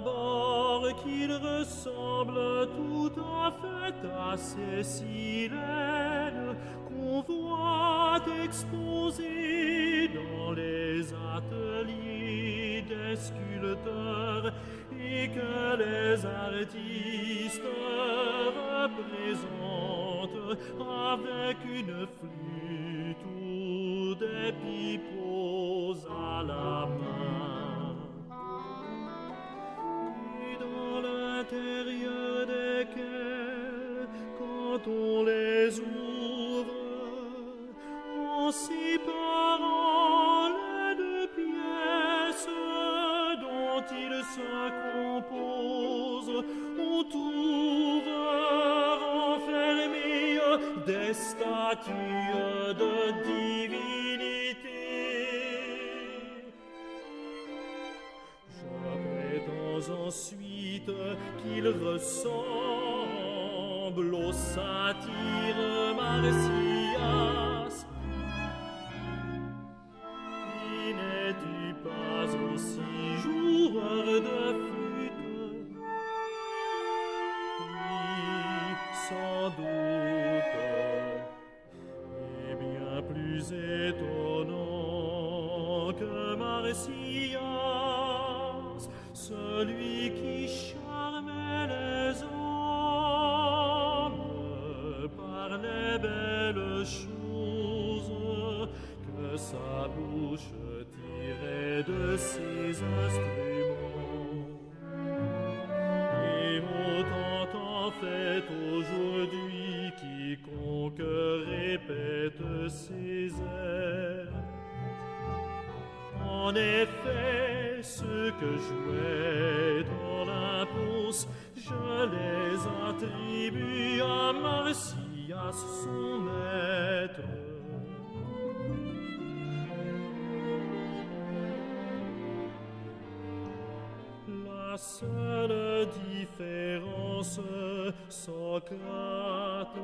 D'abord qu'il ressemble tout à fait à ces sirènes qu'on voit exposées dans les ateliers des sculpteurs et que les artistes représentent avec une flûte ou des pipeaux statues de divinités. Je prétends ensuite qu'il ressemble au satyre Marsyas. Celui qui charmait les hommes par les belles choses que sa bouche tirait de ses instruments. Et autant en fait aujourd'hui quiconque répète ses airs. En effet, ceux que jouait Olympos, je les attribue à Marsyas, son maître. La seule différence, Socrate,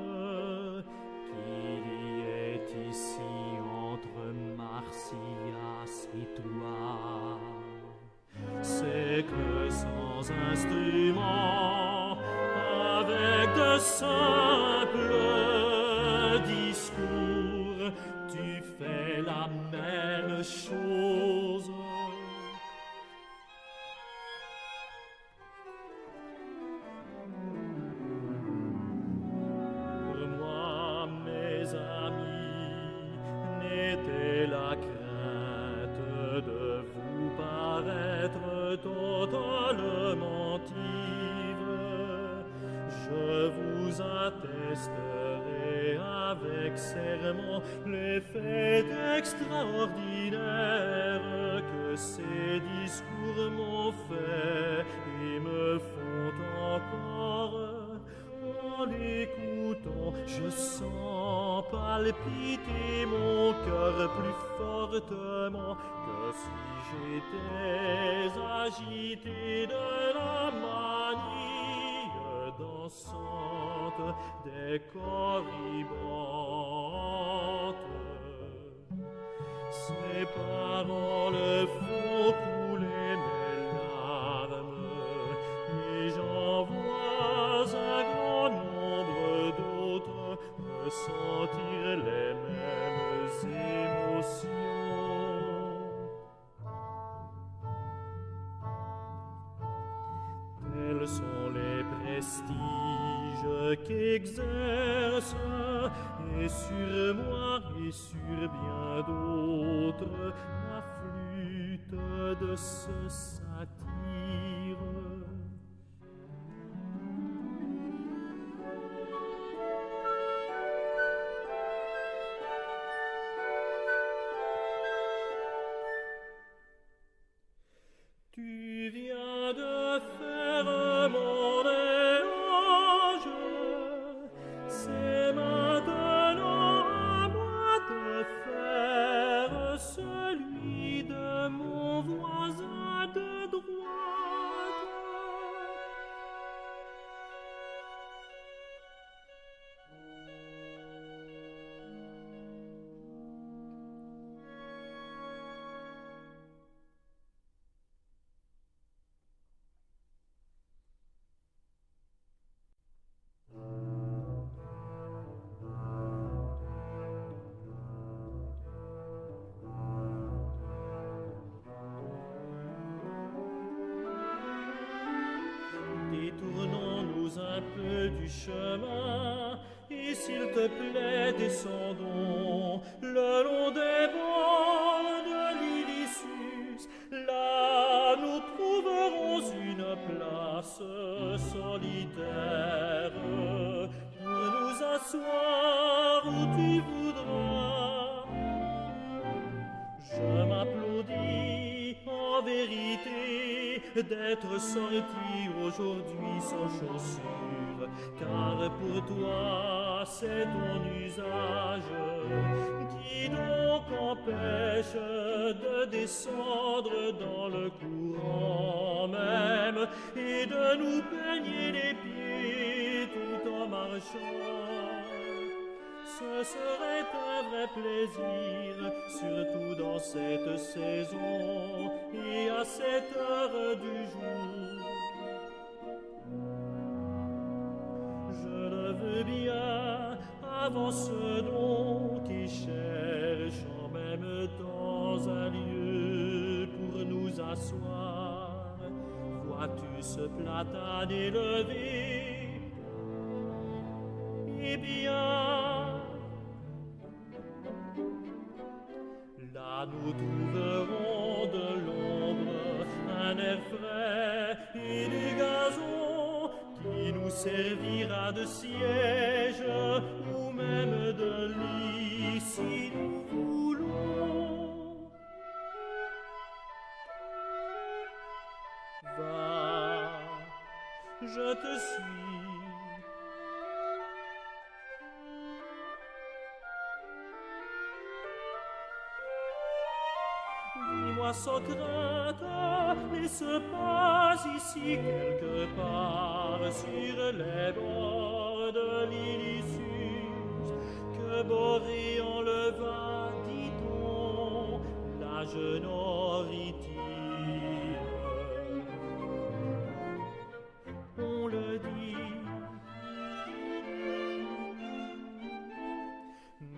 les faits extraordinaires que ces discours m'ont fait et me font encore. En l'écoutant, je sens palpiter mon cœur plus fortement que si j'étais agité de la manie dansante des corribantes. Ces paroles font couler mes larmes et j'en vois un grand nombre d'autres ressentir les mêmes émotions. Telles sont les prestige qu'exerce et sur moi et sur bien d'autres la flûte de ce. Vérité d'être sorti aujourd'hui sans chaussures, car pour toi c'est ton usage qui donc empêche de descendre dans le courant même et de nous peigner les pieds tout en marchant. Ce serait un vrai plaisir, surtout dans cette saison et à cette heure du jour. Je le veux bien, avançons et cherche en même temps un lieu pour nous asseoir. Vois-tu ce platane élevé Nous trouverons de l'ombre, un air frais et du gazon qui nous servira de siège ou même de lit si nous voulons. Va, je te suis. Sans crainte, n'est-ce pas ici quelque part sur les bords de l'Ilyssus que Boré enleva, dit-on, la jeune On le dit,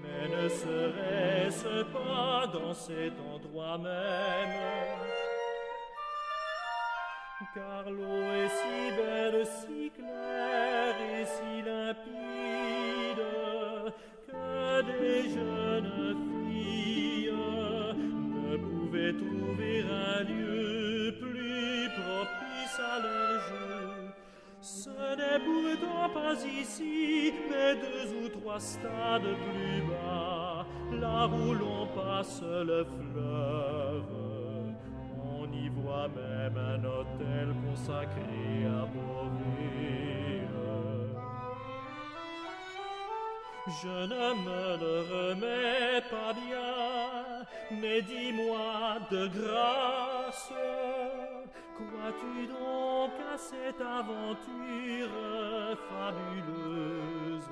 mais ne serait-ce pas cet endroit même Car l'eau est si belle, si claire et si limpide que des jeunes filles ne pouvaient trouver un lieu plus propice à leur jeu. Ce n'est pourtant pas ici, mais deux ou trois stades plus bas, là où l'on passe le fleuve. On y voit même un hôtel consacré à Beauvais. Je ne me remets pas bien, mais dis-moi de grâce, crois-tu donc à cette aventure fabuleuse?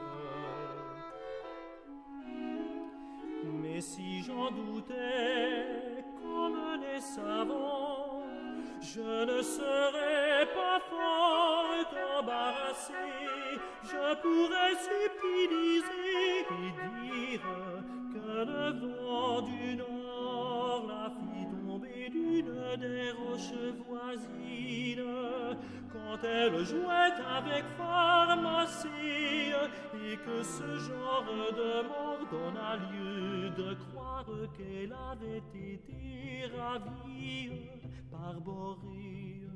Si j'en doutais, comme les savants, je ne serais pas fort embarrassé, je pourrais subtiliser et dire que le vent du nord la fit tomber d'une des roches voisines, quand elle jouait avec pharmacie et que ce genre de mort donna lieu de croire qu'elle avait été ravie par Boris.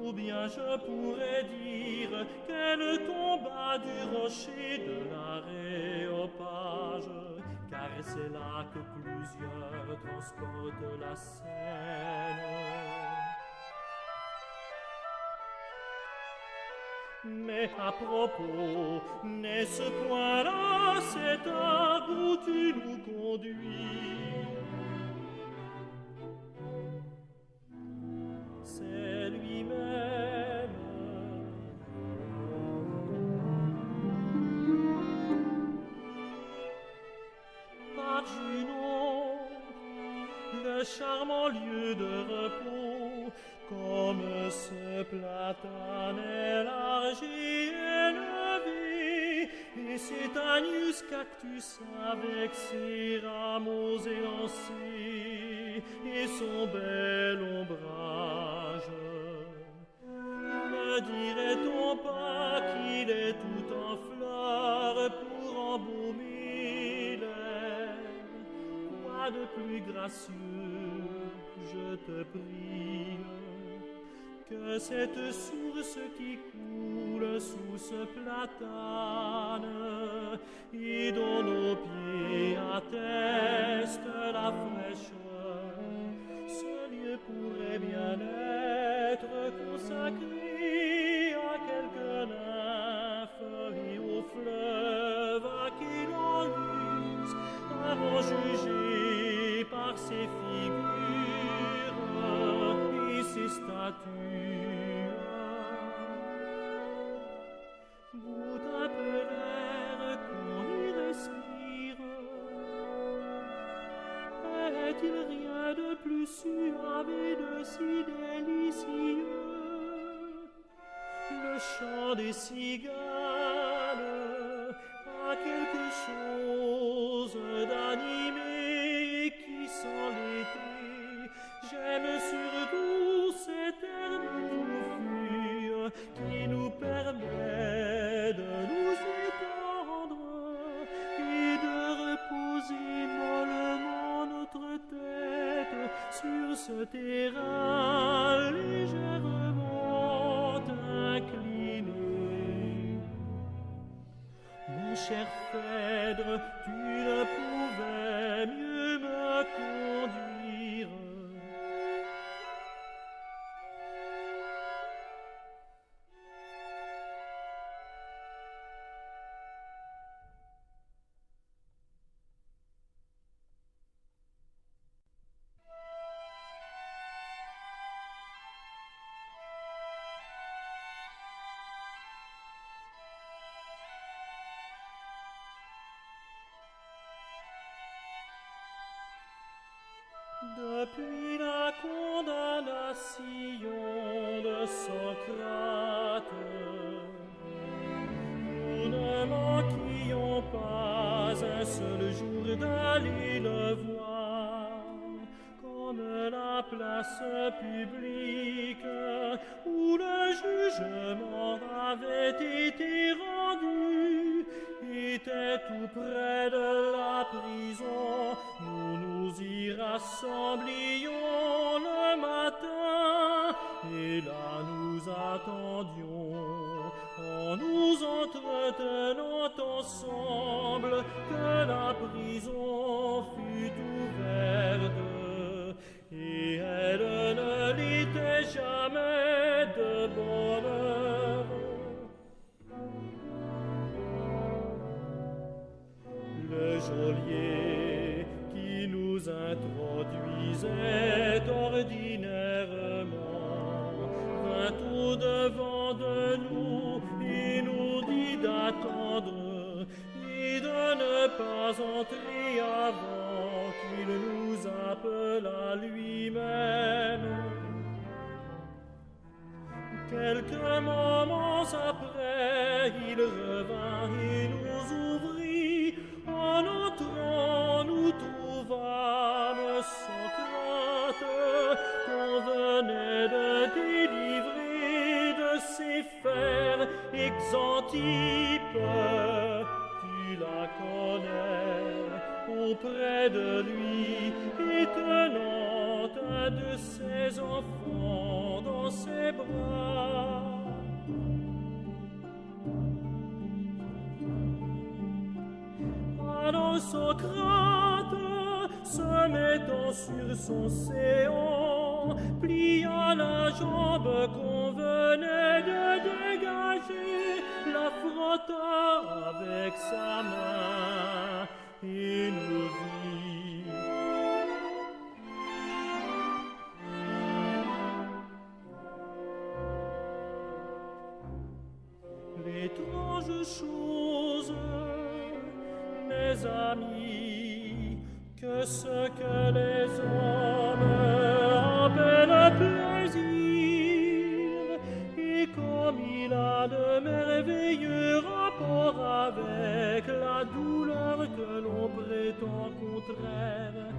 Ou bien je pourrais dire qu'elle tomba du rocher de l'aréopage, car c'est là que plusieurs transportent la scène. Mais à propos, n'est-ce point là cet arbre où tu nous conduis C'est lui-même. Par Junon, le charmant lieu de repos, comme ce platane élargi élevé, et cet agnus cactus avec ses rameaux élancés et son bel ombrage. Ne dirait-on pas qu'il est tout en fleurs pour embaumer l'air? Quoi de plus gracieux, je te prie, que cette source qui coule sous ce platane et dont nos pieds attestent la fraîcheur. Ce lieu pourrait bien être consacré à quelque nymphe et au fleuve à qui l'on use avant juger par ses figures et ses statues. A quelque chose d'animé qui sent l'été. J'aime surtout cet air touffu qui nous permet de nous étendre et de reposer mollement notre tête sur ce terrain légèrement cher Phèdre, Depuis la condamnation de Socrate, nous ne manquions pas un seul jour d'aller le voir, comme la place publique où le jugement avait été rendu était tout près de la prison. Y rassemblions le matin et là nous attendions en nous entretenant ensemble que la prison fût ouverte auprès de lui, étonnante de ses enfants dans ses bras. Alors Socrate, se mettant sur son séant, plia la jambe avec la douleur que l'on prétend contraire.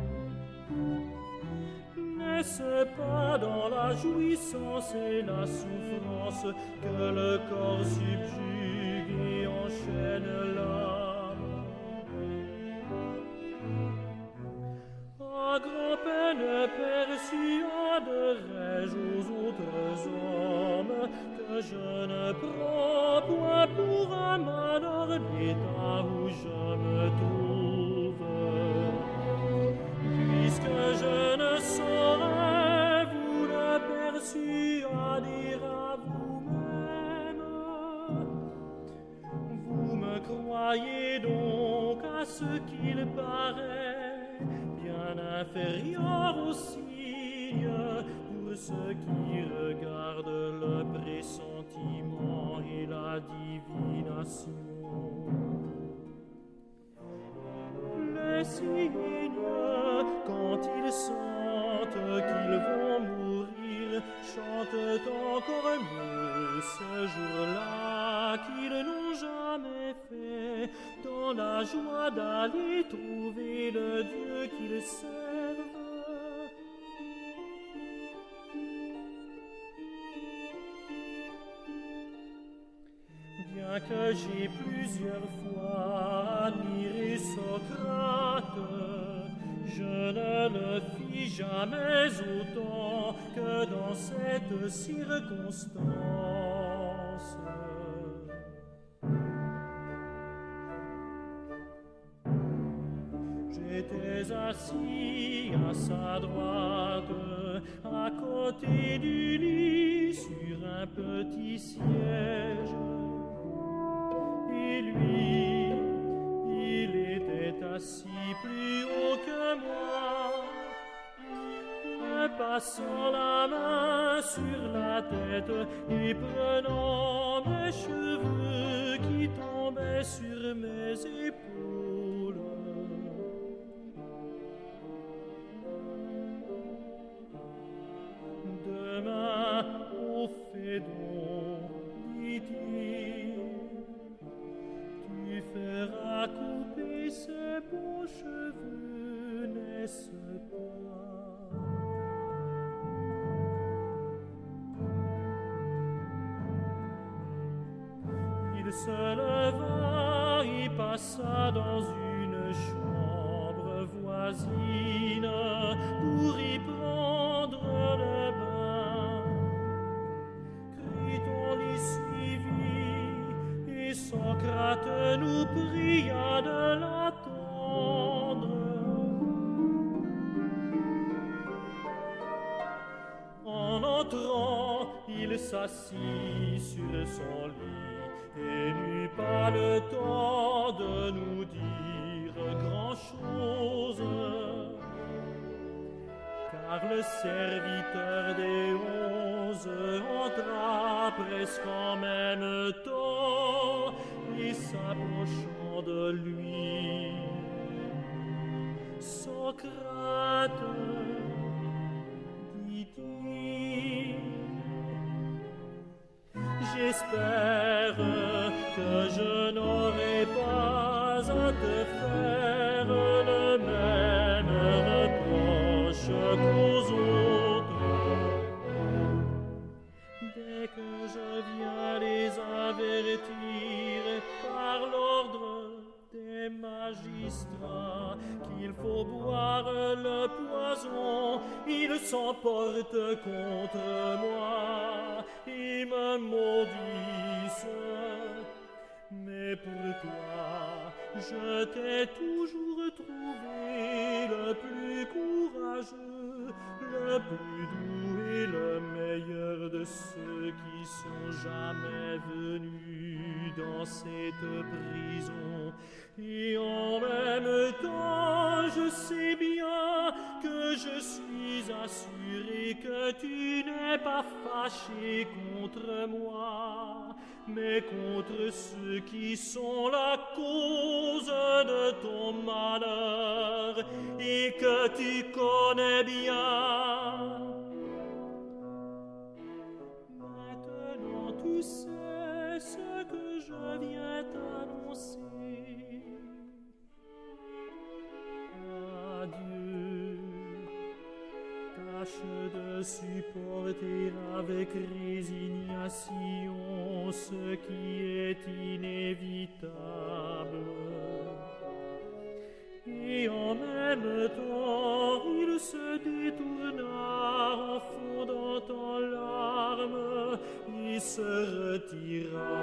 N'est-ce pas dans la jouissance et la souffrance que le corps subjugue et enchaîne l'âme? À grand-peine persuaderai-je dans la joie d'aller trouver le Dieu qu'ils servent. Que j'ai plusieurs fois admiré Socrate, je ne le fis jamais autant que dans cette circonstance. J'étais assis à sa droite, à côté du lit, sur un petit siège. Passant la main sur la tête et prenant mes cheveux qui tombaient sur mes épaules. Il s'assit sur son lit et n'eut pas le temps de nous dire grand-chose. Car le serviteur des onze entra presque en même temps et s'approchant de lui. Socrate, J'espère que je n'aurai pas à te faire le même reproche qu'aux autres. je viens les avertir par l'ordre des magistrats qu'il faut boire le poison, ils s'emportent contre je t'ai toujours trouvé le plus courageux, le plus doux et le meilleur de ceux qui sont jamais venus dans cette prison. Et en même temps, je sais bien que je suis assuré que tu pas fâché contre moi mais contre ceux qui sont la cause de ton malheur et que tu connais bien. Maintenant tu sais ce que je viens supporter avec résignation ce qui est inévitable. Et en même temps, il se détourna en fondant en larmes et se retira.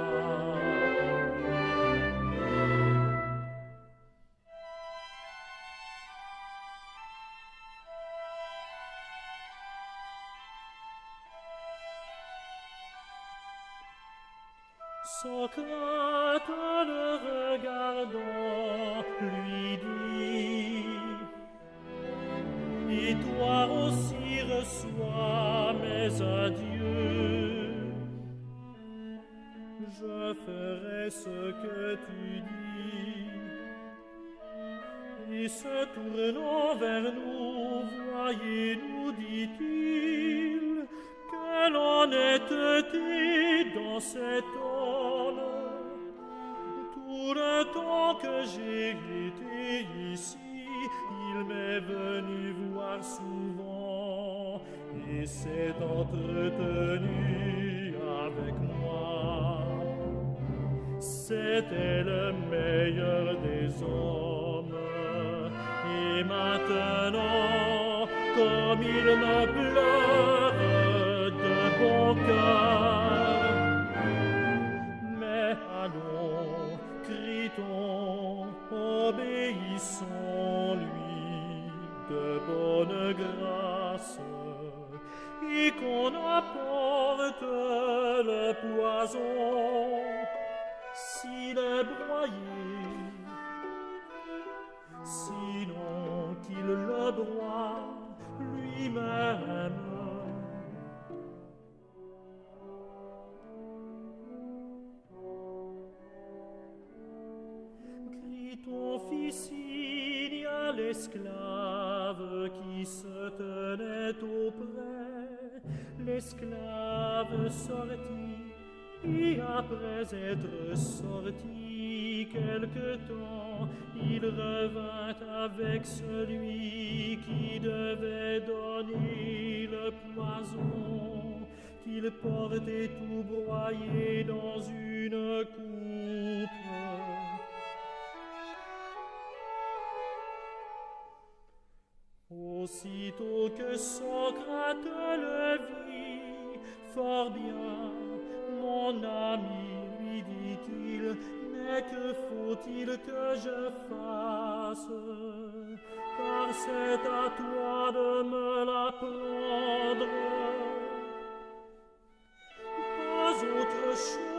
Socrate le regardant lui dit Et toi aussi reçois mes adieux. Je ferai ce que tu dis. Et se tournant vers nous Voyez-nous dit-il Que l'on était dans cet homme Tout le temps que j'ai été ici Il m'est venu voir souvent. Et s'est entretenu avec moi. C'était le meilleur des hommes. Et maintenant Comme il me pleure temps, il revint avec celui qui devait donner le poison qu'il portait tout broyé dans une coupe. Aussitôt que Socrate le vit, fort bien, mon ami, lui dit-il, que faut-il que je fasse? Car c'est à toi de me l'apprendre. Pas autre chose,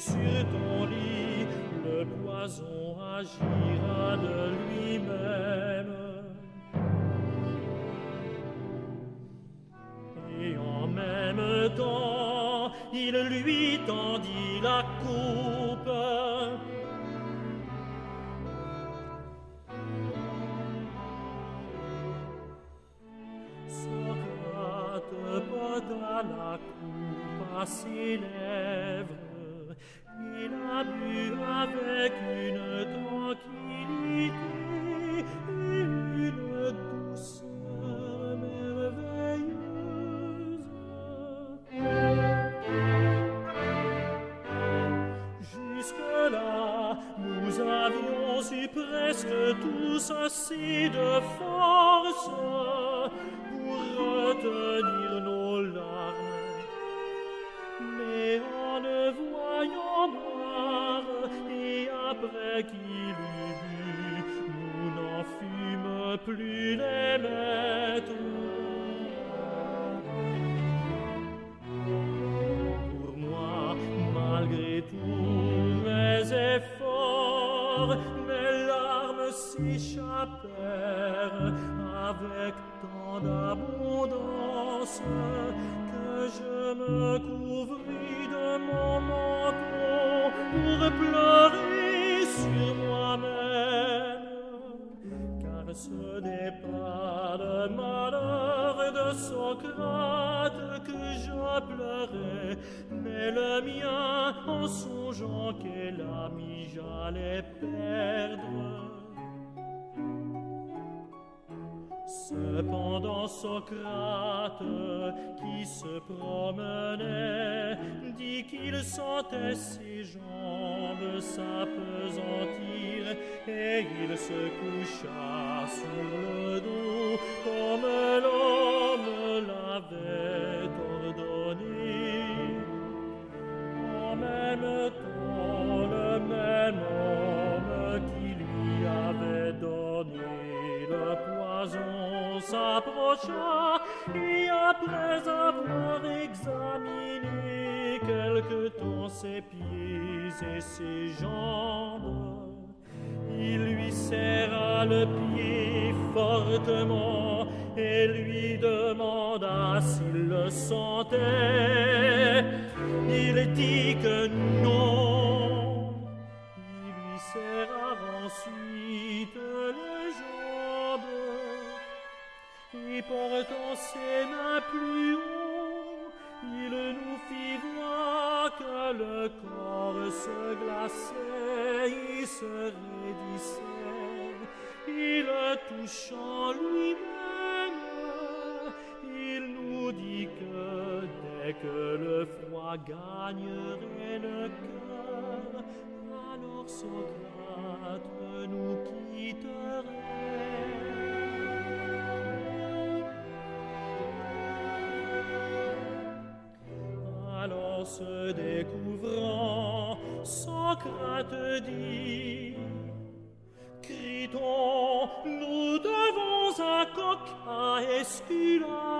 sur ton lit, le poison agira de lui-même. Et en même temps, il lui tendit la coupe. Retenir nos larmes. Mais en ne voyant noir, et après qu'il Cependant Socrate, qui se promenait, dit qu'il sentait ses jambes s'apesantir et il se coucha sur le dos comme l'homme et après avoir examiné quelque temps ses pieds et ses jambes, il lui serra le pied fortement et lui demanda s'il le sentait. Il dit que non. Il lui serra ensuite les jambes et portant ses mains plus haut, il nous fit voir que le corps se glaçait et se raidissait. Et le touchant lui-même, il nous dit que dès que le froid gagnerait le cœur, alors Socrate se découvrant, Socrate dit Criton, nous devons un coq à Esculape.